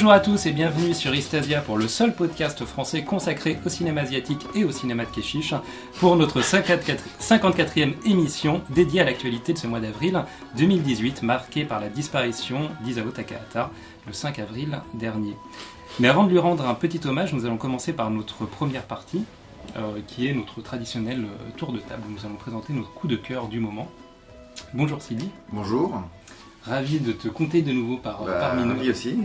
Bonjour à tous et bienvenue sur Istasia pour le seul podcast français consacré au cinéma asiatique et au cinéma de Keshish pour notre 54e émission dédiée à l'actualité de ce mois d'avril 2018 marquée par la disparition d'Isao Takahata le 5 avril dernier. Mais avant de lui rendre un petit hommage, nous allons commencer par notre première partie euh, qui est notre traditionnel euh, tour de table où nous allons présenter notre coup de cœur du moment. Bonjour Sylvie. Bonjour. Ravi de te compter de nouveau par, Bah, parmi nous. ravi aussi.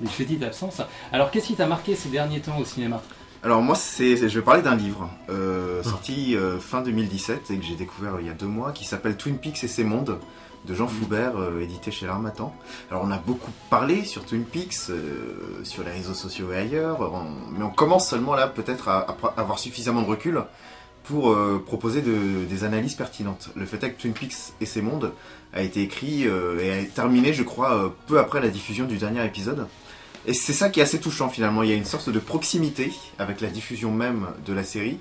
Une petite absence. Alors, qu'est-ce qui t'a marqué ces derniers temps au cinéma? Alors moi, c'est, je vais parler d'un livre euh, sorti euh, fin 2017 et que j'ai découvert euh, il y a deux mois, qui s'appelle Twin Peaks et ses mondes de Jean Foubert, euh, édité chez l'Armatan. Alors on a beaucoup parlé sur Twin Peaks, euh, sur les réseaux sociaux et ailleurs, on- mais on commence seulement là peut-être à, à avoir suffisamment de recul pour euh, proposer de- des analyses pertinentes. Le fait est que Twin Peaks et ses mondes a été écrit euh, et a terminé, je crois, euh, peu après la diffusion du dernier épisode. Et c'est ça qui est assez touchant finalement. Il y a une sorte de proximité avec la diffusion même de la série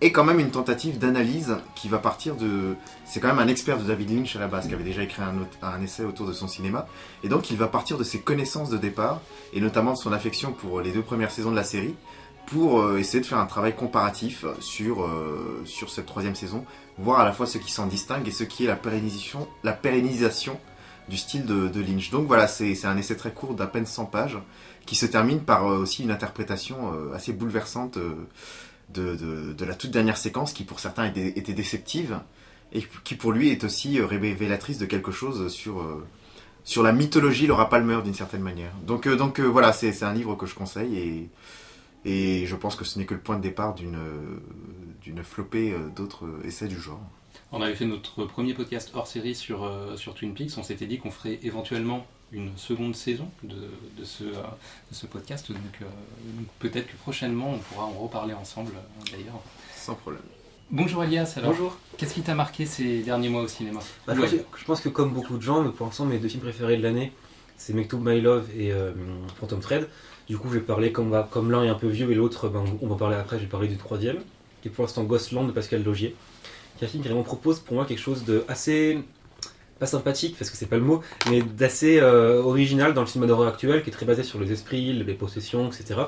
et quand même une tentative d'analyse qui va partir de. C'est quand même un expert de David Lynch à la base qui avait déjà écrit un, un essai autour de son cinéma et donc il va partir de ses connaissances de départ et notamment de son affection pour les deux premières saisons de la série pour euh, essayer de faire un travail comparatif sur, euh, sur cette troisième saison, voir à la fois ce qui s'en distingue et ce qui est la pérennisation, la pérennisation du style de, Lynch. Donc voilà, c'est un essai très court d'à peine 100 pages qui se termine par euh, aussi une interprétation euh, assez bouleversante euh, de, de- la toute dernière séquence qui pour certains était, déceptive et qui pour lui est aussi euh, révélatrice de quelque chose sur, euh, sur la mythologie Laura Palmer d'une certaine manière. Donc, euh, donc euh, voilà, c'est un livre que je conseille et, et je pense que ce n'est que le point de départ d'une euh, d'une flopée euh, d'autres essais du genre. On avait fait notre premier podcast hors série sur, euh, sur Twin Peaks. On s'était dit qu'on ferait éventuellement une seconde saison de, de ce, euh, de ce podcast. Donc, euh, donc peut-être que prochainement, on pourra en reparler ensemble euh, d'ailleurs. Sans problème. Bonjour Elias, alors Bonjour. qu'est-ce qui t'a marqué ces derniers mois au cinéma? Bah, je, pense que, je pense que comme beaucoup de gens, pour l'instant mes deux films préférés de l'année, c'est Mektoub My Love et euh, Phantom Thread. Du coup, je vais parler comme, l'un est un peu vieux et l'autre, ben, on va parler après. Je vais parler du troisième, qui est pour l'instant Ghostland de Pascal Logier, qui est un film qui propose pour moi quelque chose de assez pas sympathique parce que c'est pas le mot, mais d'assez euh, original dans le cinéma d'horreur actuel, qui est très basé sur les esprits, les possessions, etc.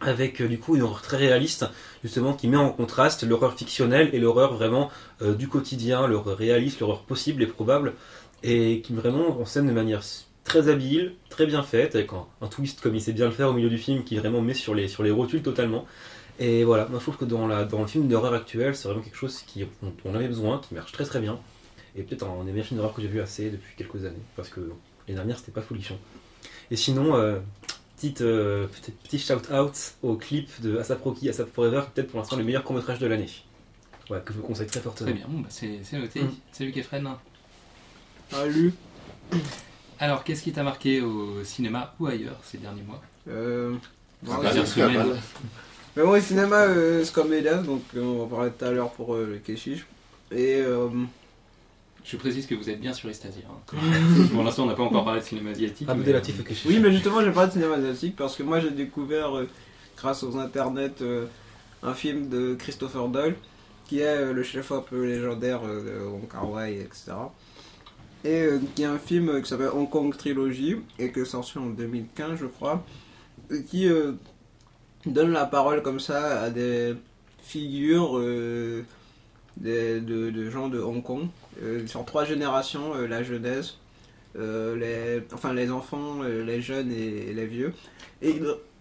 Avec euh, du coup une horreur très réaliste, justement, qui met en contraste l'horreur fictionnelle et l'horreur vraiment du quotidien, l'horreur réaliste, l'horreur possible et probable, et qui vraiment en scène de manière très habile, très bien faite, avec un, un twist comme il sait bien le faire au milieu du film, qui vraiment met sur les, sur les rotules totalement. Et voilà, moi je trouve que dans, la, dans le film d'horreur actuel, c'est vraiment quelque chose qui, dont on avait besoin, qui marche très très bien, et peut-être un des meilleurs films d'horreur que j'ai vu assez depuis quelques années, parce que les dernières c'était pas folichon. Et sinon, euh, petite, euh, petit, petit shout-out au clip de Asap Rocky, Asap Forever, qui est peut-être pour l'instant le meilleur court-métrage de l'année. Voilà, que je vous conseille très fortement. Très bien, bon, bah, c'est c'est noté. Mm. Salut Kefren. Salut. Alors, qu'est-ce qui t'a marqué au cinéma ou ailleurs ces derniers mois Euh, Ces bon, c'est- semaines mais moi, au cinéma, euh, c'est comme Elias, donc euh, on va parler tout à l'heure pour euh, le Keshish. Et euh, Je précise que vous êtes bien sur Estasia. hein. Pour l'instant, on n'a pas encore parlé de cinéma asiatique. Abdel mais- Latif Kechiche. oui, mais justement, j'ai parlé de cinéma asiatique parce que moi, j'ai découvert, euh, grâce aux internets, euh, un film de Christopher Doyle qui est euh, le chef-op légendaire euh, de Wong etc. Et euh, qui est un film euh, qui s'appelle Hong Kong Trilogy et qui est sorti en 2015, je crois, qui euh, donne la parole comme ça à des figures euh, des- de, gens de Hong Kong sur trois générations, la jeunesse, les, enfin les enfants, les jeunes et, les vieux.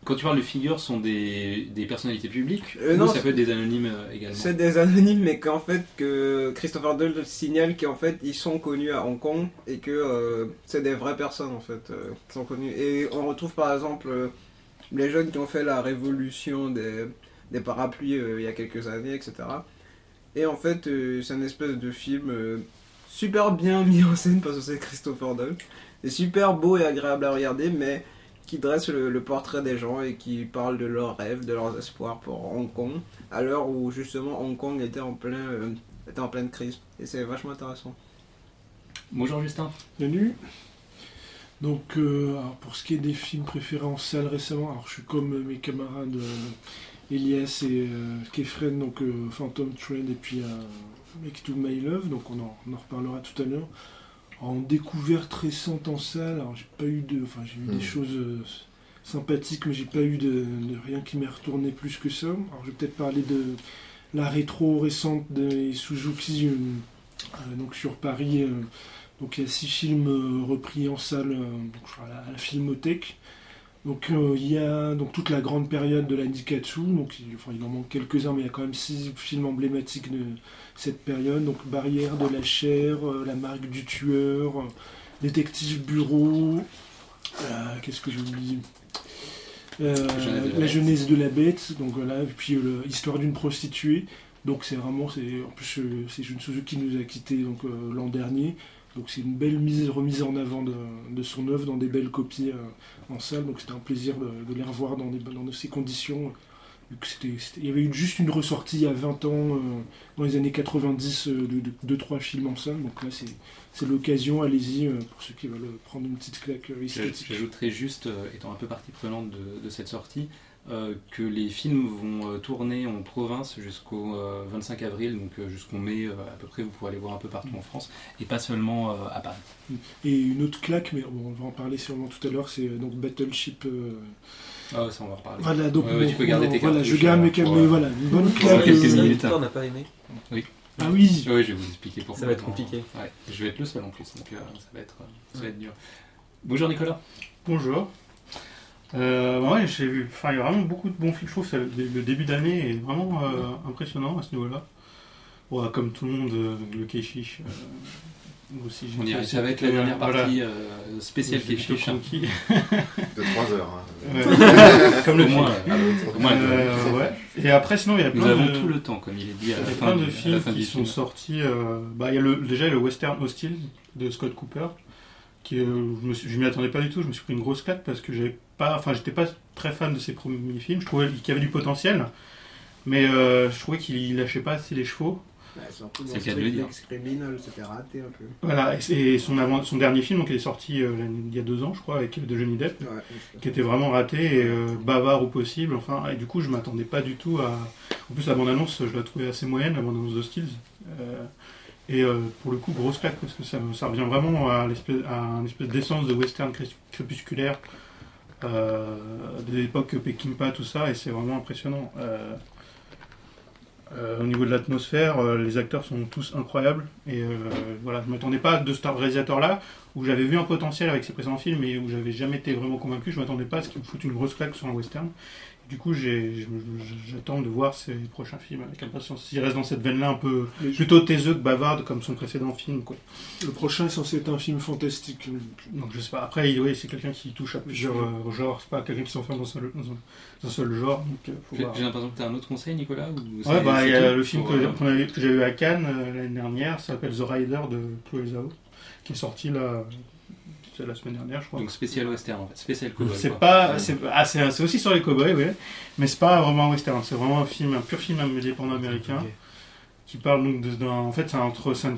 Quand tu parles de figures, sont des, des personnalités publiques Euh, ou non, ça peut être des anonymes euh, également c'est des anonymes, mais qu'en fait que Christopher Doyle signale qu'en fait ils sont connus à Hong Kong et que euh, c'est des vraies personnes en fait euh, qui sont connues. Et on retrouve par exemple les jeunes qui ont fait la révolution des, des parapluies il y a quelques années, etc. Et en fait c'est une espèce de film super bien mis en scène parce que c'est Christopher Doyle. C'est super beau et agréable à regarder, mais qui dresse le, le portrait des gens et qui parle de leurs rêves, de leurs espoirs pour Hong Kong, à l'heure où justement Hong Kong était en, plein, euh, était en pleine crise. Et c'est vachement intéressant. Bonjour Justin. Salut. Donc, euh, alors, pour ce qui est des films préférés en salle récemment, alors je suis comme mes camarades euh, Elias et euh, Kefren, donc euh, Phantom Thread et puis euh, Make to My Love, donc on en, on en reparlera tout à l'heure. En découverte récente en salle, alors j'ai pas eu de. Enfin, j'ai eu des choses euh, sympathique, mais j'ai pas eu de, de rien qui m'est retourné plus que ça. Alors je vais peut-être parler de la rétro récente de Suzuki, euh, euh, donc sur Paris. euh, donc il y a six films repris en salle donc, je crois, à, la, à la Filmothèque. Donc euh, il y a donc toute la grande période de la Nikatsu, donc il, enfin, il en manque quelques-uns, mais il y a quand même six films emblématiques de cette période. Donc Barrière de la chair, euh, La marque du tueur, euh, Détective bureau, qu'est-ce que j'ai oublié? La jeunesse de la bête, donc voilà, et puis euh, le- Histoire d'une prostituée. Donc c'est vraiment, c'est en plus c'est Jun Suzuki qui nous a quittés donc l'an dernier. Donc c'est une belle mise, remise en avant de, de son œuvre dans des belles copies euh, en salle. Donc c'était un plaisir de, de les revoir dans, des, dans ces conditions. C'était- il y avait eu juste une ressortie il y a 20 ans, euh, dans les années 90, euh, de 2-3 films en salle. Donc là c'est l'occasion, allez-y, euh, pour ceux qui veulent prendre une petite claque euh, esthétique. J'ajouterais juste, euh, étant un peu partie prenante de, de cette sortie, euh, que les films vont euh, tourner en province jusqu'au euh, 25 avril, donc euh, jusqu'au mai euh, à peu près, vous pourrez les voir un peu partout en France, et pas seulement euh, à Paris. Et une autre claque, mais bon, on va en parler sûrement tout à l'heure, c'est euh, donc Battleship. euh, Ah, ça on va en reparler. Voilà, donc Ouais, ouais, tu peux garder tes voilà, je garde mes euh, câbles, pour, mais euh, voilà, une bonne claque. euh, minutes. Victor n'a pas aimé. Ah oui, Oui, je vais vous expliquer pourquoi. Ça va être compliqué. Ouais, je vais être le seul en plus, donc euh, ça, va être, euh, ça va être dur. Bonjour Nicolas. Bonjour. Euh, bah ouais, j'ai vu. Enfin, il y a vraiment beaucoup de bons films. Je trouve que le, début d'année est vraiment euh, impressionnant à ce niveau-là. Ouais, comme tout le monde, euh, le Keshish. Euh, aussi, On dirait, ça va être la de- dernière voilà. partie euh, spéciale Keshish. conquis. De 3 heures. hein. Ouais. comme le moins, Euh, ouais. Et après, sinon, il y a Nous plein avons de... tout le temps, comme il est dit à Il la y a fin, plein de films qui sont film. sortis. euh, bah, il y a le, déjà le Western Hostile de Scott Cooper, qui euh, je m'y attendais pas du tout. Je me suis pris une grosse claque parce que j'avais pas, enfin, j'étais pas très fan de ses premiers films. Je trouvais qu'il y avait du potentiel, mais euh, je trouvais qu'il lâchait pas assez les chevaux. Ouais, surtout C'est dans le cas de le dire. Criminal, c'était raté un peu. Voilà, et, son, avant, son dernier film, donc, il est sorti euh, il y a deux ans, je crois, avec de Johnny Depp. Ouais, qui était vraiment raté et euh, bavard au possible. Enfin, et du coup, je m'attendais pas du tout à. En plus, la bande-annonce, je la trouvais assez moyenne, la bande-annonce de Stills. Euh, et euh, pour le coup, grosse claque parce que ça, ça revient vraiment à, l'espèce- à une espèce d'essence de western cré- crépusculaire euh, de l'époque Peckinpah, tout ça, et c'est vraiment impressionnant. Euh, euh, au niveau de l'atmosphère, les acteurs sont tous incroyables. Et voilà, je ne m'attendais pas de ce réalisateur-là, où j'avais vu un potentiel avec ses précédents films, et où j'avais jamais été vraiment convaincu. Je ne m'attendais pas à ce qu'il me foute une grosse claque sur un western. Du coup, j'attends de voir ses prochains films avec impatience. S'il reste dans cette veine-là un peu plutôt taiseux que bavarde, comme son précédent film. Quoi. le prochain est censé être un film fantastique. Donc je sais pas. Après, oui, c'est quelqu'un qui touche à plusieurs euh, genres. C'est pas quelqu'un qui s'enferme dans, un seul- dans un, dans un seul genre. Euh, J'ai l'impression que tu as un autre conseil, Nicolas ou Ouais, bah, il y a le film pour, que, euh, que j'ai eu à Cannes euh, l'année dernière, ça s'appelle The Rider de Chloé Zhao, qui est sorti là, c'est la semaine dernière, je crois. Donc spécial western en fait, spécial cowboy. C'est pas, c'est ah, c'est c'est aussi sur les cowboys, ouais, mais c'est pas vraiment un western, c'est vraiment un film, un pur film indépendant américain qui parle donc de- d'un, en fait, c'est entre, c'est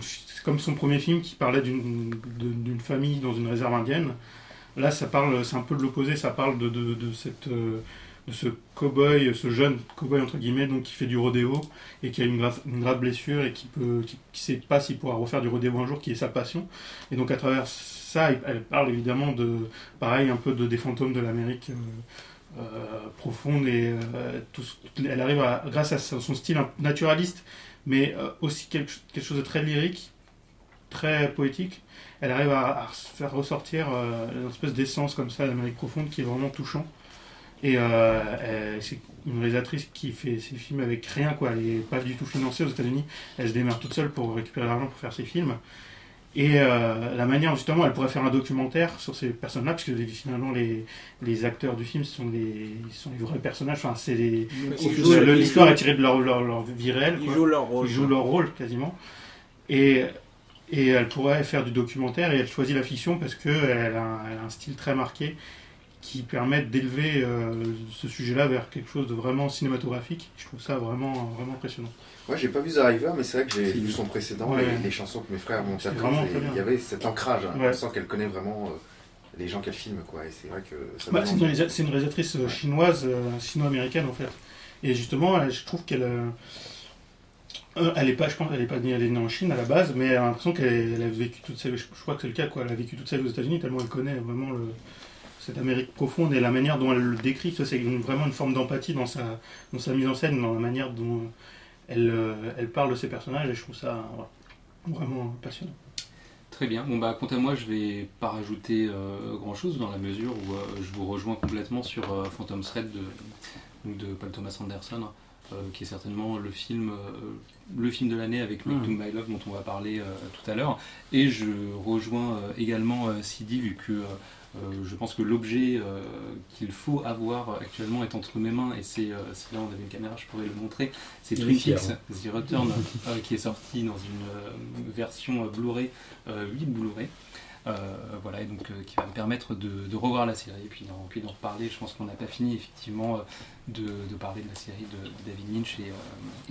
comme son premier film qui parlait d'une d'une famille dans une réserve indienne. Là, ça parle, c'est un peu de l'opposé, ça parle de, de, de cette euh, de ce cowboy, ce jeune cowboy entre guillemets, donc qui fait du rodéo et qui a une grave, blessure et qui peut, qui, qui sait pas s'il pourra refaire du rodéo un jour, qui est sa passion. Et donc à travers ça, elle- parle évidemment de, pareil, un peu de des fantômes de l'Amérique. euh, euh, profonde et euh, elle arrive à, grâce à son style naturaliste mais euh, aussi quelque, chose de très lyrique très poétique elle arrive à, faire ressortir euh, une espèce d'essence comme ça d'Amérique profonde qui est vraiment touchant et euh, elle- c'est une réalisatrice qui fait ses films avec rien quoi elle est pas du tout financée aux États-Unis elle se démerde toute seule pour récupérer l'argent pour faire ses films et euh, la manière justement elle pourrait faire un documentaire sur ces personnes là parce que finalement les, les acteurs du film sont les, sont les vrais personnages enfin c'est l'histoire est tirée de leur, leur, leur vie réelle Ils quoi. jouent leur rôle. Ils jouent leur rôle quasiment. Et, et elle pourrait faire du documentaire et elle choisit la fiction parce qu'elle a, elle a un style très marqué qui permet d'élever euh, ce sujet-là vers quelque chose de vraiment cinématographique. Je trouve ça vraiment, vraiment impressionnant. Moi, j'ai pas vu The River, mais c'est vrai que j'ai vu son précédent, Ouais. les, les chansons que mes frères m'ont bien. Il y avait cet ancrage. hein. Ouais. On sent qu'elle connaît vraiment euh, les gens qu'elle filme, quoi. Et c'est vrai que Bah, c'est une, réalisatrice euh, chinoise, euh, sino-américaine en fait. Et justement, elle- je trouve qu'elle. elle est pas, je pense, elle est pas née, elle est née en Chine à la base, mais elle a l'impression qu'elle elle a vécu toute sa vie. Je crois que c'est le cas, quoi. Elle a vécu toute sa vie aux États-Unis tellement elle connaît vraiment le, cette Amérique profonde et la manière dont elle le décrit, ça, c'est vraiment une forme d'empathie dans sa, dans sa mise en scène, dans la manière dont elle, euh, elle parle de ses personnages, et je trouve ça voilà, vraiment passionnant. Très bien. Bon bah quant à moi, je vais pas rajouter grand chose dans la mesure où euh, je vous rejoins complètement sur euh, Phantom Thread de, Paul Thomas Anderson, euh, qui est certainement le film, euh, le film de l'année avec Make Mm. to My Love dont on va parler euh, tout à l'heure. Et je rejoins euh, également euh, Sidi vu que euh, je pense que l'objet euh, qu'il faut avoir actuellement est entre mes mains et c'est euh, si là on avait une caméra je pourrais le montrer c'est Twin Peaks hein. The Return euh, qui est sorti dans une version Blu-ray euh, 8 Blu-ray voilà et donc euh, qui va me permettre de, de revoir la série et puis d'en reparler je pense qu'on n'a pas fini effectivement euh, de, de parler de la série de, de David Lynch et, euh,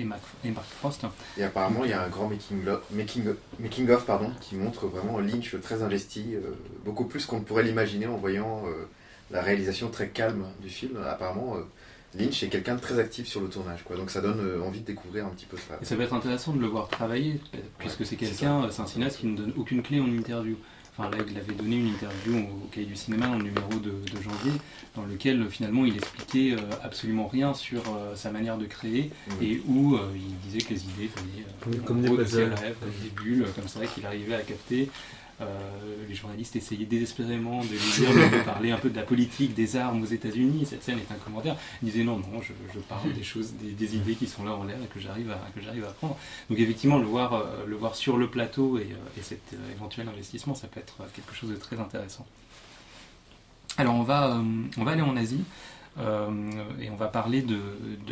et, Mac- et Mark Frost Et apparemment, il y a un grand making, of, making, making of pardon, qui montre vraiment Lynch très investi, euh, beaucoup plus qu'on ne pourrait l'imaginer en voyant euh, la réalisation très calme du film. Apparemment, euh, Lynch est quelqu'un de très actif sur le tournage, quoi. donc ça donne euh, envie de découvrir un petit peu ça. Et ça va être intéressant de le voir travailler, puisque c'est quelqu'un, c'est un cinéaste qui ne donne aucune clé en interview. Enfin là, il avait donné une interview au, Cahier du cinéma en numéro de, de janvier, dans lequel finalement il expliquait euh, absolument rien sur euh, sa manière de créer, et où euh, il disait que les idées venaient Comme- des gros de ses rêves, comme des bulles, comme ça, qu'il arrivait à capter. Euh, les journalistes essayaient désespérément de lui dire de parler un peu de la politique, des armes aux États-Unis. Cette scène est un commentaire. Il disait non, non, je, parle des choses, des, idées qui sont là en l'air et que j'arrive à, que j'arrive à prendre. Donc effectivement, le voir, euh, le voir sur le plateau et, euh, et cet éventuel investissement, ça peut être quelque chose de très intéressant. Alors on va, on va aller en Asie. Euh, et on va parler de,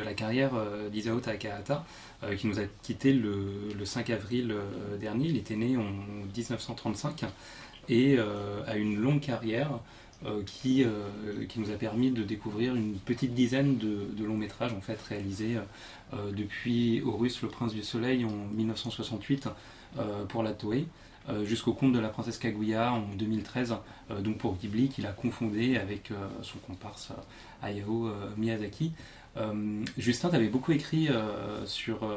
la carrière euh, d'Isao Takahata, euh, qui nous a quitté le, le 5 avril dernier. Il était né en 1935 et a une longue carrière qui, qui nous a permis de découvrir une petite dizaine de, de longs métrages en fait réalisés depuis Horus, le prince du soleil en 1968 euh, pour la Toei. Euh, jusqu'au conte de la princesse Kaguya en 2013, euh, donc pour Ghibli, qu'il a confondé avec euh, son comparse Hayao Miyazaki. Justin, tu avais beaucoup écrit sur,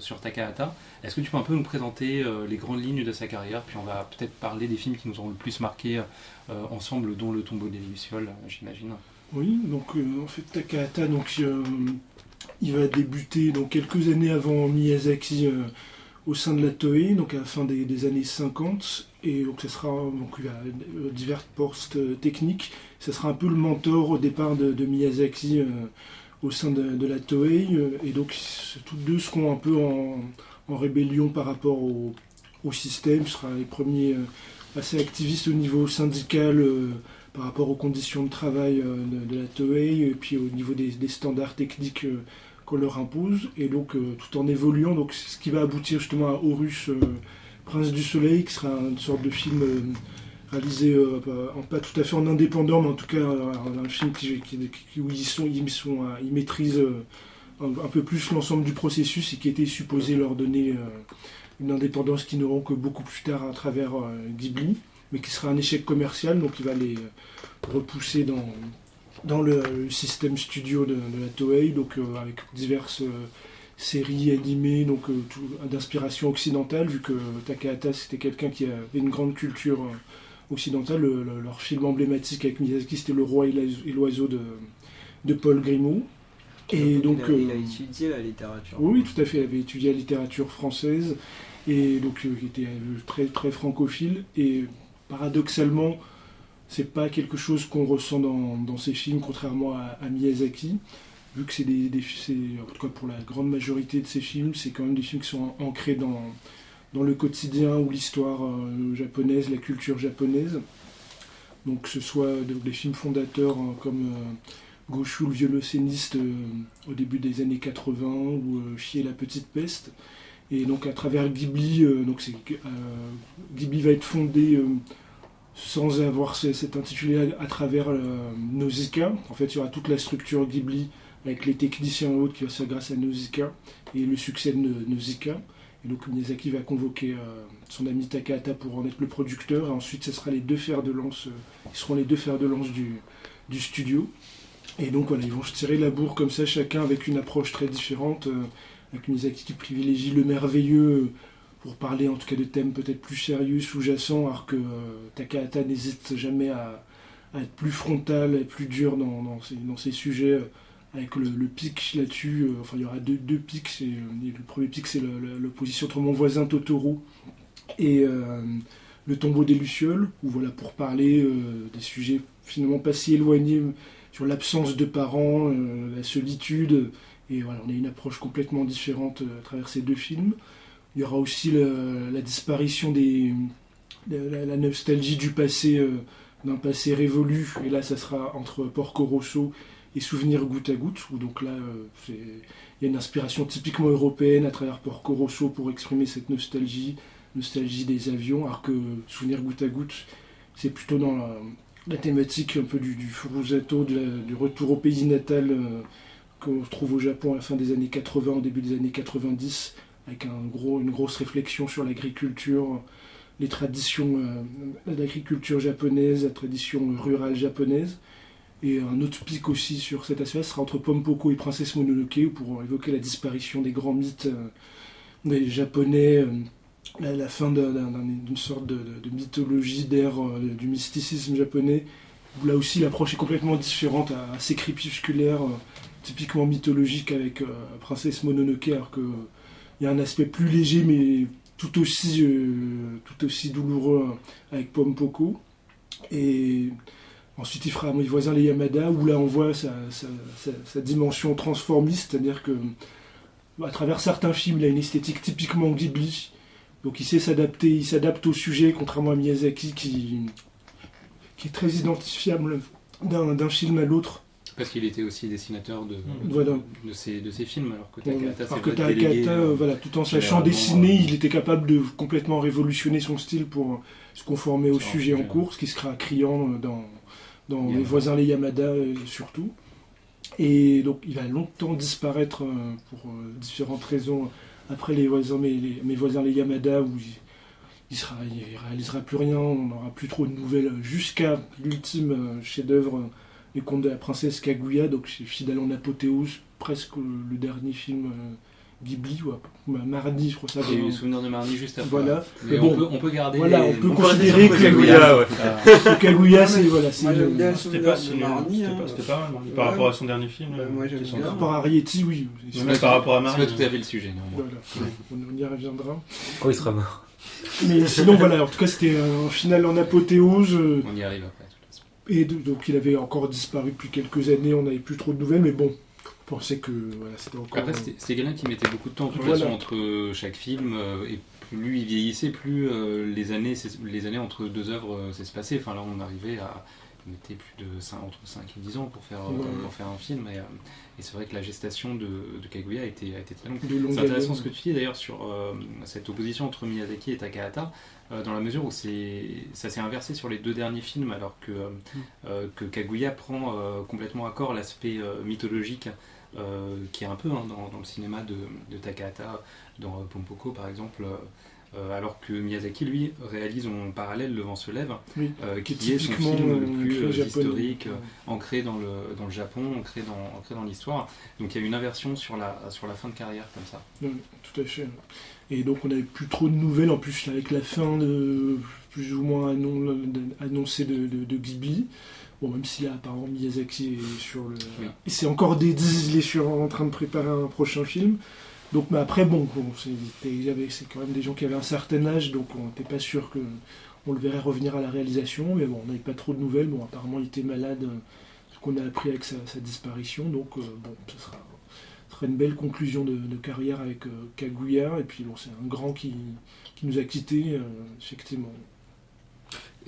sur Takahata. Est-ce que tu peux un peu nous présenter les grandes lignes de sa carrière? Puis on va peut-être parler des films qui nous ont le plus marqué ensemble, dont Le tombeau des Lucioles, j'imagine. Oui, donc en fait Takahata, donc il va débuter donc quelques années avant Miyazaki au sein de la Toei, donc à la fin des, années 50, et donc ça sera donc il y a divers postes euh, techniques. Ça sera un peu le mentor au départ de, Miyazaki euh, au sein de, la Toei, euh, et donc toutes deux seront un peu en, rébellion par rapport au, système. Ce sera les premiers assez activistes au niveau syndical. par rapport aux conditions de travail de, la Toei et puis au niveau des, standards techniques qu'on leur impose et donc euh, tout en évoluant donc ce qui va aboutir justement à Horus euh, Prince du Soleil qui sera une sorte de film euh, réalisé pas- tout à fait en indépendant mais en tout cas un film qui, où ils sont ils maîtrisent un, peu plus l'ensemble du processus et qui était supposé leur donner une indépendance qu'ils n'auront que beaucoup plus tard à travers Ghibli mais qui sera un échec commercial, donc il va les repousser dans, dans le, le système studio de, de la Toei, donc euh, avec diverses euh, séries animées donc euh, d'inspiration occidentale, vu que Takahata c'était quelqu'un qui avait une grande culture occidentale. Le- le- leur film emblématique avec Miyazaki c'était Le Roi et l'oiseau- de, de Paul Grimaud. Et donc, il, a, il a étudié la littérature. oui, tout à fait. Il avait étudié la littérature française et donc il était très très francophile. Et paradoxalement, c'est pas quelque chose qu'on ressent dans, dans ses films, contrairement à, Miyazaki. Vu que c'est des, des en tout cas pour la grande majorité de ses films, c'est quand même des films qui sont ancrés dans, dans le quotidien ou l'histoire euh, japonaise, la culture japonaise. Donc que ce soit de- des films fondateurs hein, comme euh, Goshu le violoncelliste euh, au début des années 80 ou euh, Chier la petite peste. Et donc à travers Ghibli, donc Ghibli va être fondé sans avoir ce- cet intitulé à, travers euh, Nausicaa. En fait, il y aura toute la structure Ghibli avec les techniciens et autres qui va se faire grâce à Nausicaa et le succès de Na- Nausicaa. Et donc Miyazaki va convoquer euh, son ami Takahata pour en être le producteur. Et ensuite, ce sera les deux fers de lance, euh, ils seront les deux fers de lance du, studio. Et donc voilà, ils vont tirer la bourre comme ça, chacun avec une approche très différente. euh, avec Miyazaki qui privilégie le merveilleux pour parler en tout cas de thèmes peut-être plus sérieux, sous-jacents, alors que euh, Takahata n'hésite jamais à, être plus frontal, être plus dur dans, dans, sujets, euh, avec le, pic là-dessus. euh, enfin, il y aura deux, pics. le premier pic, c'est l'opposition entre mon voisin Totoro et le tombeau des Lucioles, où voilà, pour parler des sujets finalement pas si éloignés sur l'absence de parents, la solitude. Et voilà, on a une approche complètement différente à travers ces deux films. Il y aura aussi la disparition des. la, nostalgie du passé, euh, d'un passé révolu. Et là, ça sera entre Porco Rosso et Souvenir goutte à goutte. Où donc là, euh, il y a une inspiration typiquement européenne à travers Porco Rosso pour exprimer cette nostalgie, nostalgie des avions, alors que Souvenir goutte à goutte, c'est plutôt dans la, thématique un peu du, du la- du retour au pays natal euh, qu'on retrouve au Japon à la fin des années 80, au début des années 90, avec une grosse réflexion sur l'agriculture, les traditions euh, d'agriculture japonaise, la tradition rurale japonaise. Et un autre pic aussi sur cet aspect sera entre Pompoko et Princesse Mononoke, pour évoquer la disparition des grands mythes euh, japonais, euh, la, fin d'un- d'un- d'un- d'une sorte de, de- mythologie d'ère euh, du mysticisme japonais, où là aussi l'approche est complètement différente, assez crépusculaire, typiquement mythologique avec Princesse Mononoke, alors que il y a un aspect plus léger mais tout aussi, euh, tout aussi douloureux euh, avec Pompoko. Et ensuite il fera Mes voisins les Yamada, où là on voit sa, sa- dimension transformiste, c'est-à-dire que à travers certains films, il a une esthétique typiquement Ghibli. Donc il sait s'adapter, il s'adapte au sujet, contrairement à Miyazaki qui, qui est très identifiable d'un film à l'autre. Parce qu'il était aussi dessinateur de, Voilà. de, ces, de films, alors que Takahata, alors que délégué, euh, euh, voilà, tout en sachant dessiner, il était capable de complètement révolutionner son style pour se conformer au sujet en cours, ce qui sera criant dans, dans. Les voisins les Yamada euh, surtout. Et donc il va longtemps disparaître pour différentes raisons après les voisins, mes, les- mes voisins les Yamada où il, il réalisera plus rien, on n'aura plus trop de nouvelles jusqu'à l'ultime chef-d'œuvre, les contes de la princesse Kaguya, donc c'est fidèle en apothéose, presque le, dernier film euh, Ghibli, ou à- mardi, je crois ça. A eu le souvenir de Mardi juste après. Voilà. Mais, Mais on, bon, peut, on peut garder. voilà, on peut considérer que- Kaguya, ouais. que Kaguya, c'est voilà, c'est Moi j'aime une- bien le C'était souvenir pas si c'était hein. pas- c'était pas mal. Par rapport à son dernier film. Moi, j'aime bien. par rapport à Ariety, oui. C'est Mais par rapport à C'est Marnie. pas tout à fait le sujet, néanmoins. Voilà, on, y reviendra. Quand il sera mort. Mais sinon, voilà, en tout cas, c'était un final en apothéose. euh, On y arrive après. Et donc, il avait encore disparu depuis quelques années, on n'avait plus trop de nouvelles, mais bon, on pensait que voilà, c'était encore. Après, c'était quelqu'un qui mettait beaucoup de temps, Voilà. entre chaque film, euh, et plus il vieillissait, plus euh, les, années, les années entre deux œuvres euh, s'espaçaient. Enfin, là, on arrivait à. Mettait plus de 5, entre 5 et 10 ans pour faire, Ouais. pour faire un film. Et, euh, et c'est vrai que la gestation de, de Kaguya a été, a été très longue. C'est intéressant ce que tu dis d'ailleurs sur euh, cette opposition entre Miyazaki et Takahata, euh, dans la mesure où ça s'est inversé sur les deux derniers films, alors que, euh, euh, que Kaguya prend complètement à corps l'aspect mythologique qui est un peu hein, dans, dans le cinéma de, de Takahata, dans Pompoko par exemple, alors que Miyazaki lui réalise en parallèle Le vent se lève, Oui, euh, qui, qui est son film le euh, plus euh, historique, euh, ancré dans le, dans le Japon, ancré dans, ancré dans l'histoire. Donc il y a une inversion sur la, sur la fin de carrière comme ça. Oui, tout à fait. Et donc on n'avait plus trop de nouvelles, en plus avec la fin de plus ou moins annon- annoncée de, de, de Ghibli. Bon, même si là apparemment Miyazaki est sur le... Oui. C'est encore des il est sur, en train de préparer un prochain film. Donc mais après, bon, bon c'est quand même des gens qui avaient un certain âge, donc on n'était pas sûr que on le verrait revenir à la réalisation. Mais bon, on n'avait pas trop de nouvelles. Bon, apparemment il était malade, euh, ce qu'on a appris avec sa, disparition. Donc euh, bon, ce sera une belle conclusion de, de carrière avec euh, Kaguya. Et puis bon, c'est un grand qui, qui nous a quittés, euh, effectivement.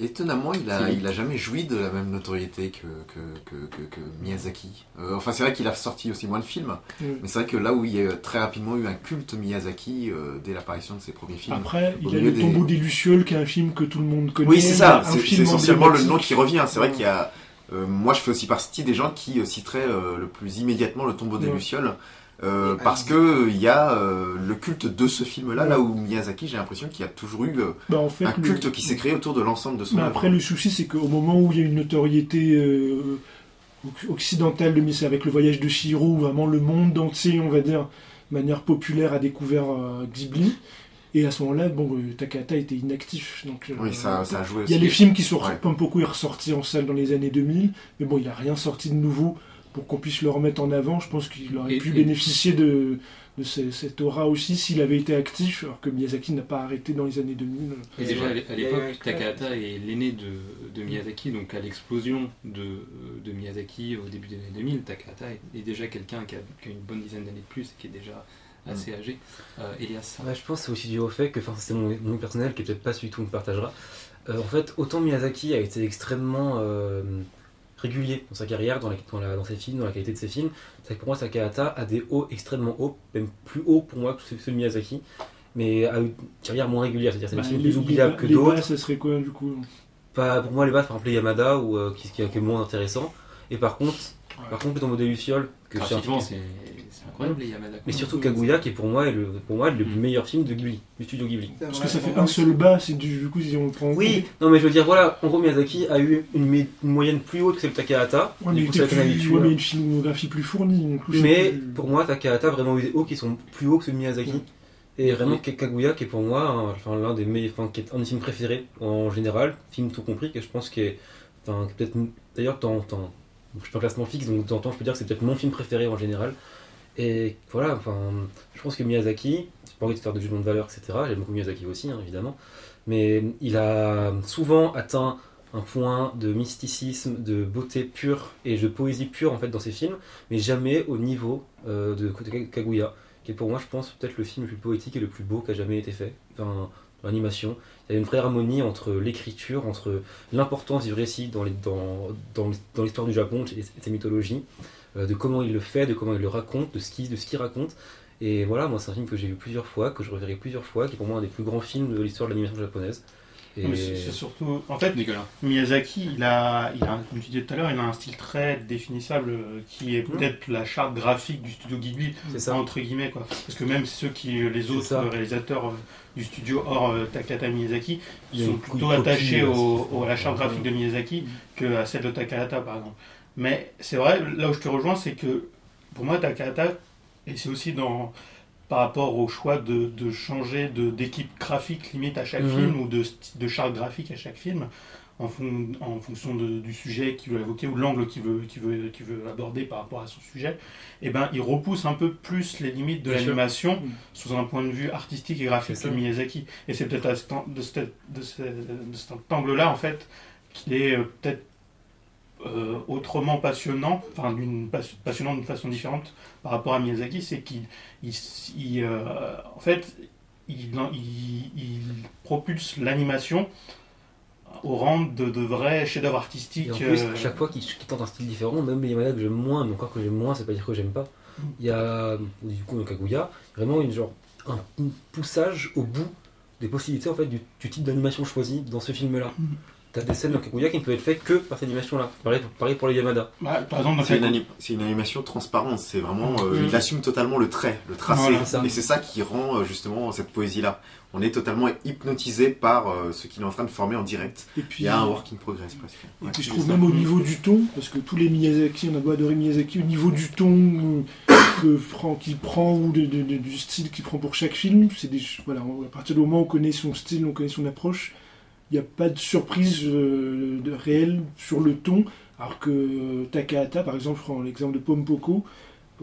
Étonnamment, il a, il a jamais joui de la même notoriété que, que, que, que- que Miyazaki. Euh, enfin, c'est vrai qu'il a sorti aussi moins de films, Mm. mais c'est vrai que là où il y a très rapidement eu un culte Miyazaki euh, dès l'apparition de ses premiers films. Après, il a milieu le des- tombeau des Lucioles, qui est un film que tout le monde connaît. Oui, c'est ça, un c'est essentiellement le nom qui revient. C'est vrai Ouais. qu'il y a. euh, moi, je fais aussi partie des gens qui euh, citeraient euh, le plus immédiatement le tombeau des Ouais. Lucioles. Euh, parce que il y a euh, le culte de ce film-là, Ouais. là où Miyazaki, j'ai l'impression qu'il y a toujours eu euh, Bah, en fait, un le- culte qui s'est créé autour de l'ensemble de son Mais œuvre. après, le souci, c'est qu'au moment où il y a une notoriété euh, occidentale de Miyazaki, avec le voyage de Shiro, où vraiment le monde entier, on va dire, de manière populaire, a découvert euh, Ghibli, Et à ce moment-là, bon, Takahata était inactif. Donc, Oui, ça, ça a joué Il y a les films qui sont Ouais. Pompoko est ressorti en salle dans les années 2000, mais bon, il n'a rien sorti de nouveau pour qu'on puisse le remettre en avant. Je pense qu'il aurait Et- pu et- bénéficier de, de ce- cette aura aussi s'il avait été actif, alors que Miyazaki n'a pas arrêté dans les années 2000. Et déjà à l'époque. Takahata est l'aîné de, de Miyazaki, donc à l'explosion de, de Miyazaki au début des années 2000, Takahata est, déjà quelqu'un qui a, qui a une bonne dizaine d'années de plus et qui est déjà assez âgé. Euh, Elias Ouais, je pense que c'est aussi dû au fait que, enfin, c'est mon, mon personnel qui est peut-être pas celui que tout le monde partagera. Euh, en fait, autant Miyazaki a été extrêmement euh, régulier dans sa carrière, dans, la- dans, la- dans ses films, dans la qualité de ses films, c'est que pour moi, Takahata a des hauts extrêmement hauts, même plus hauts pour moi que ceux de Miyazaki, mais a une carrière moins régulière, c'est-à-dire c'est des Bah, films les- plus oubliables les que bas- les bas, d'autres. ça serait quoi du coup? Pas, pour moi, les bases, par exemple, les Yamada, ou, euh, qui, qui, qui est moins intéressant. Et par contre, par contre, dans Modèle Luciole, que j'ai un Graphiquement, film- c'est c'est incroyable les Yamada. mais surtout Kaguya, qui est pour moi est le, pour moi, le Mm. meilleur film de Ghibli, du studio Ghibli. Parce que ça fait un seul bas, c'est du, du coup si on prend. en Oui, non mais je veux dire, voilà, en gros Miyazaki a eu une, moyenne plus haute que celle de Takahata. Ouais, mais, du coup, plus- habitué. ouais, mais une filmographie plus fournie. donc plus- Mais plus- pour moi, Takahata a vraiment eu des hauts qui sont plus hauts que ceux de Miyazaki. Mm. Et vraiment, Oui. Kaguya, qui est pour moi enfin, l'un des meilleurs, enfin, qui est un des films préférés en général, film tout compris, que je pense qui est, enfin, que peut-être, d'ailleurs, tant, tant, je suis pas un classement fixe, donc de temps en temps, je peux dire que c'est peut-être mon film préféré en général. Et voilà, enfin, je pense que Miyazaki, pas envie de faire de jugement de valeur, etc. J'aime beaucoup Miyazaki aussi, hein, évidemment. Mais il a souvent atteint un point de mysticisme, de beauté pure et de poésie pure en fait dans ses films, mais jamais au niveau euh, de Kaguya, qui est pour moi, je pense, peut-être le film le plus poétique et le plus beau qui a jamais été fait. Enfin, l'animation. Il y a une vraie harmonie entre l'écriture, entre l'importance du récit dans l'histoire du Japon et ses mythologies, de comment il le fait, de comment il le raconte, de ce qu'il de ce qu'il raconte. Et voilà, moi, c'est un film que j'ai vu plusieurs fois, que je reverrai plusieurs fois, qui est pour moi un des plus grands films de l'histoire de l'animation japonaise. Et... C'est surtout. En fait, Nicolas. Miyazaki, il a, il a, comme tu disais tout à l'heure, il a un style très définissable euh, qui est peut-être la charte graphique du studio Ghibli, C'est ça. entre guillemets. Quoi. Parce que même ceux qui, les C'est autres réalisateurs euh, du studio hors euh, Takahata Miyazaki, sont plutôt attachés euh, au, au- à la charte graphique de Miyazaki que à celle de Takahata, par exemple. Mais c'est vrai, là où je te rejoins, c'est que pour moi, Takahata, et c'est aussi dans par rapport au choix de, de changer de- d'équipe graphique limite à chaque Mhm. film ou de, de charte graphique à chaque film en, fon- en fonction de- du sujet qu'il veut évoquer ou de l'angle qu'il veut, veut, veut aborder par rapport à son sujet, et ben, il repousse un peu plus les limites de l'animation Mhm. sous un point de vue artistique et graphique que. Miyazaki. Et c'est peut-être de, cet- cet angle-là, en fait, qu'il est euh, peut-être euh, autrement passionnant, enfin d'une passionnant d'une façon différente par rapport à Miyazaki, c'est qu'il, il, il, euh, en fait, il, propulse l'animation au rang de, de vrais chefs-d'œuvre artistiques. Et en plus, euh, à chaque fois qu'il qu'il tente un style différent, même les que j'aime moins, mais encore que j'aime moins, c'est pas dire que j'aime pas. Il y a, du coup, dans Kaguya, vraiment une, genre, un, poussage au bout des possibilités en fait, du, du type d'animation choisi dans ce film-là. T'as des scènes dans Kaguya qui ne peuvent être faites que par cette animation-là. Pareil, pareil pour les Yamada. bah, par exemple, dans C'est une, animation transparente, c'est vraiment. euh, Mhm. Il assume totalement le trait, le tracé. Voilà, et c'est ça qui rend euh, justement cette poésie-là. On est totalement hypnotisé par euh, ce qu'il est en train de former en direct. Et puis, Il y a un work in progress presque. Et Ouais, puis je trouve ça. même au niveau du ton, parce que tous les Miyazaki, on a beau adorer Miyazaki, au niveau du ton que prend- qu'il prend ou de- de- de- du style qu'il prend pour chaque film, c'est des voilà, à partir du moment où on connaît son style, on connaît son approche, n'y a pas de surprise euh, de réelle sur le ton, alors que Takahata, par exemple, je prends l'exemple de Pompoko,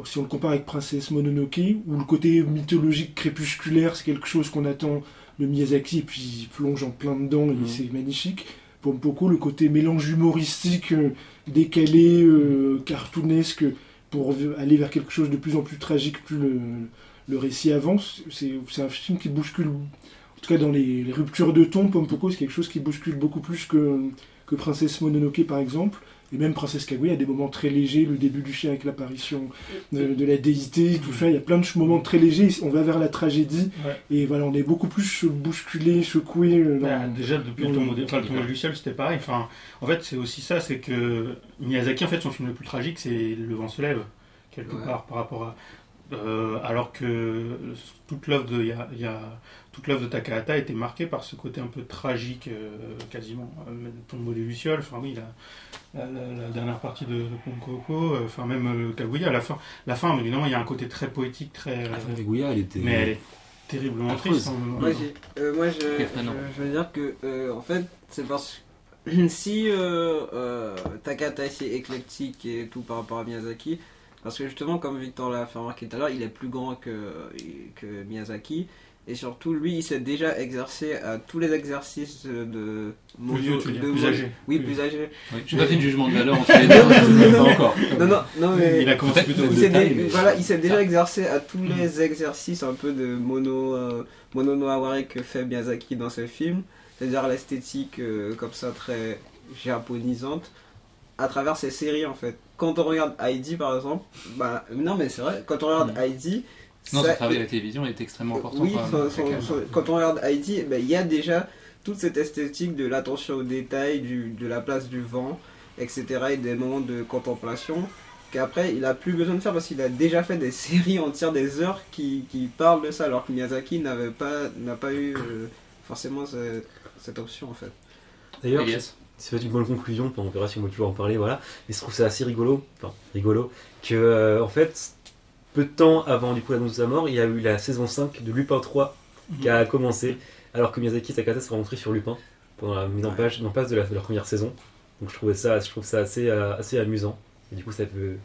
si on le compare avec Princesse Mononoke, où le côté mythologique crépusculaire, c'est quelque chose qu'on attend de Miyazaki, et puis il plonge en plein dedans, et Mhm. c'est magnifique. Pompoko, le côté mélange humoristique, euh, décalé, euh, cartoonesque, pour aller vers quelque chose de plus en plus tragique, plus le, le récit avance. C'est un film qui bouscule, tout cas dans les, les ruptures de ton, Pompoko, c'est quelque chose qui bouscule beaucoup plus que, que Princesse Mononoke par exemple. Et même Princesse Kaguya a des moments très légers, le début du chien avec l'apparition de, de la déité, tout ça. Il y a plein de moments très légers. On va vers la tragédie. Ouais. Et voilà, on est beaucoup plus bousculé, secoué. euh, dans- Bah, déjà depuis le dans tombeau le- de, enfin, le tombeau de Luciole c'était pareil enfin en fait c'est aussi ça c'est que Miyazaki en fait son film le plus tragique c'est Le vent se lève quelque Ouais. part par rapport à euh, alors que toute l'œuvre de il y a- y a- toute l'œuvre de Takahata était marquée par ce côté un peu tragique euh, quasiment Euh, tombeau de Luciole enfin oui la, la, la- la dernière partie de, Ponkoko euh, enfin même euh, Kaguya à la fin la fin évidemment il y a un côté très poétique très La fin de Kaguya, elle était. mais elle est terriblement triste. hein. Moi, euh, je, je, je veux dire que, euh, en fait, c'est parce que si euh, euh, Takata est éclectique et tout par rapport à Miyazaki, parce que justement, comme Victor l'a fait remarquer tout à l'heure, il est plus grand que, que Miyazaki. Et surtout, lui, il s'est déjà exercé à tous les exercices de Plus vieux, tu veux dire, de plus âgé. Oui, Plus plus âgé. Oui, j'ai pas fait de jugement de valeur entre les deux, je pas encore. Non, non, non, mais. Il a commencé plutôt dé- mais- voilà, il s'est déjà exercé à tous Mm. les exercices un peu de mono, euh, mono no aware que fait Miyazaki dans ses films, c'est-à-dire l'esthétique euh, comme ça très japonisante, à travers ses séries en fait. Quand on regarde Heidi par exemple, bah non mais c'est vrai, quand on regarde Mm. Heidi, Non, ça- son travail à la télévision est extrêmement important. oui, quand son- même, son- avec, son- quand on regarde Heidi, ben, il y a déjà toute cette esthétique de l'attention aux détails, du, de la place du vent, etc. et des moments de contemplation qu'après il a plus besoin de faire parce qu'il a déjà fait des séries entières, des heures qui, qui parlent de ça, alors que Miyazaki n'avait pas, n'a pas eu euh, forcément ce- cette option en fait. D'ailleurs, Elias. C'est peut-être une bonne conclusion, on verra si on peut toujours en parler, voilà. Mais je trouve ça assez rigolo, enfin rigolo, que euh, en fait, peu de temps avant du coup l'annonce de sa mort, il y a eu la saison 5 de Lupin 3 qui a commencé, alors que Miyazaki et Takata se sont rencontrés sur Lupin pendant la mise en page, en place de, la- de leur première saison. Donc je trouvais ça, je trouve ça assez, euh, assez amusant. Et du coup, ça peut.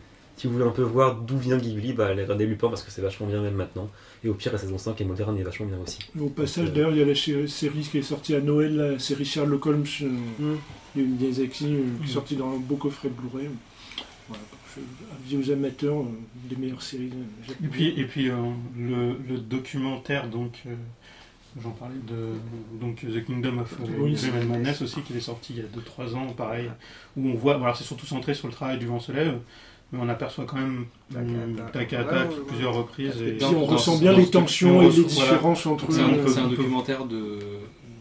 Si vous voulez un peu voir d'où vient Ghibli, bah, allez regarder Lupin parce que c'est vachement bien même maintenant. Et au pire, la saison 5 est moderne et vachement bien aussi. Au passage, Euh, d'ailleurs, il y a la série qui est sortie à Noël, la série Sherlock Holmes euh, de Miyazaki, euh, qui est Mm. sortie dans un beau coffret Blu-ray. Voilà, je- avis aux amateurs euh, des meilleures séries. euh, Et puis, et puis euh, le, le documentaire, donc, euh, j'en parlais de donc, The Kingdom of Oui, and Madness aussi, qui est sorti il y a 2-3 ans, pareil, où on voit, alors c'est surtout centré sur le travail du vent se lève, mais on aperçoit quand même ouais, ouais. plusieurs reprises. Et on ressent bien les tensions et les voilà. différences entre C'est un, eux. c'est un documentaire de,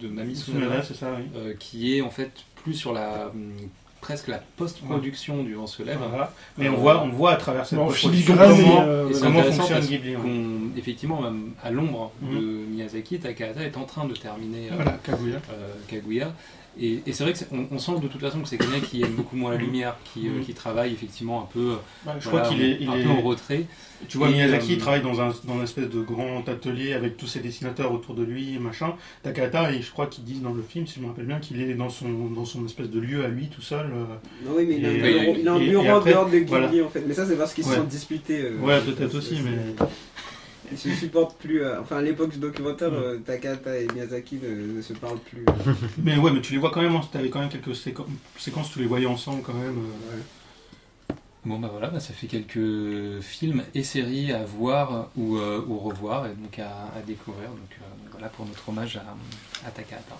de Mami Tsunada, Tsunada c'est ça, oui. euh, qui est en fait plus sur la hum, presque la post-production du Vent se lève. Voilà. Mais Euh, on voit, on voit à travers cette post-production filigrane, comment, et, euh, fonctionne Ghibli. effectivement, même à l'ombre Mhm. de Miyazaki, Takahata est en train de terminer euh, Voilà, Kaguya. Euh. Et, et c'est vrai qu'on on sent de toute façon que c'est quelqu'un qui aime beaucoup moins la lumière, qui, euh, qui travaille effectivement un peu, Ouais, je voilà, crois qu'il est, il un est- peu en retrait. Tu vois, Et, Miyazaki euh, il travaille dans un, dans une espèce de grand atelier avec tous ses dessinateurs autour de lui, et machin. Takahata, et je crois qu'ils disent dans le film, si je me rappelle bien, qu'il est dans son, dans son espèce de lieu à lui tout seul. euh. Non, oui, mais il a un Et- a un bureau en dehors de Ghibli voilà. en fait, mais ça c'est parce qu'ils se sont disputés. euh, Ouais, peut-être aussi, mais. Ils se supportent plus. euh, enfin, à l'époque du documentaire, euh, Takata et Miyazaki ne, ne se parlent plus. Mais ouais, mais tu les vois quand même, tu avais quand même quelques séquen- séquences, tu les voyais ensemble quand même. euh. Bon bah voilà, bah, ça fait quelques films et séries à voir ou, euh, ou revoir et donc à, à découvrir. Donc euh, voilà pour notre hommage à, à Takahata.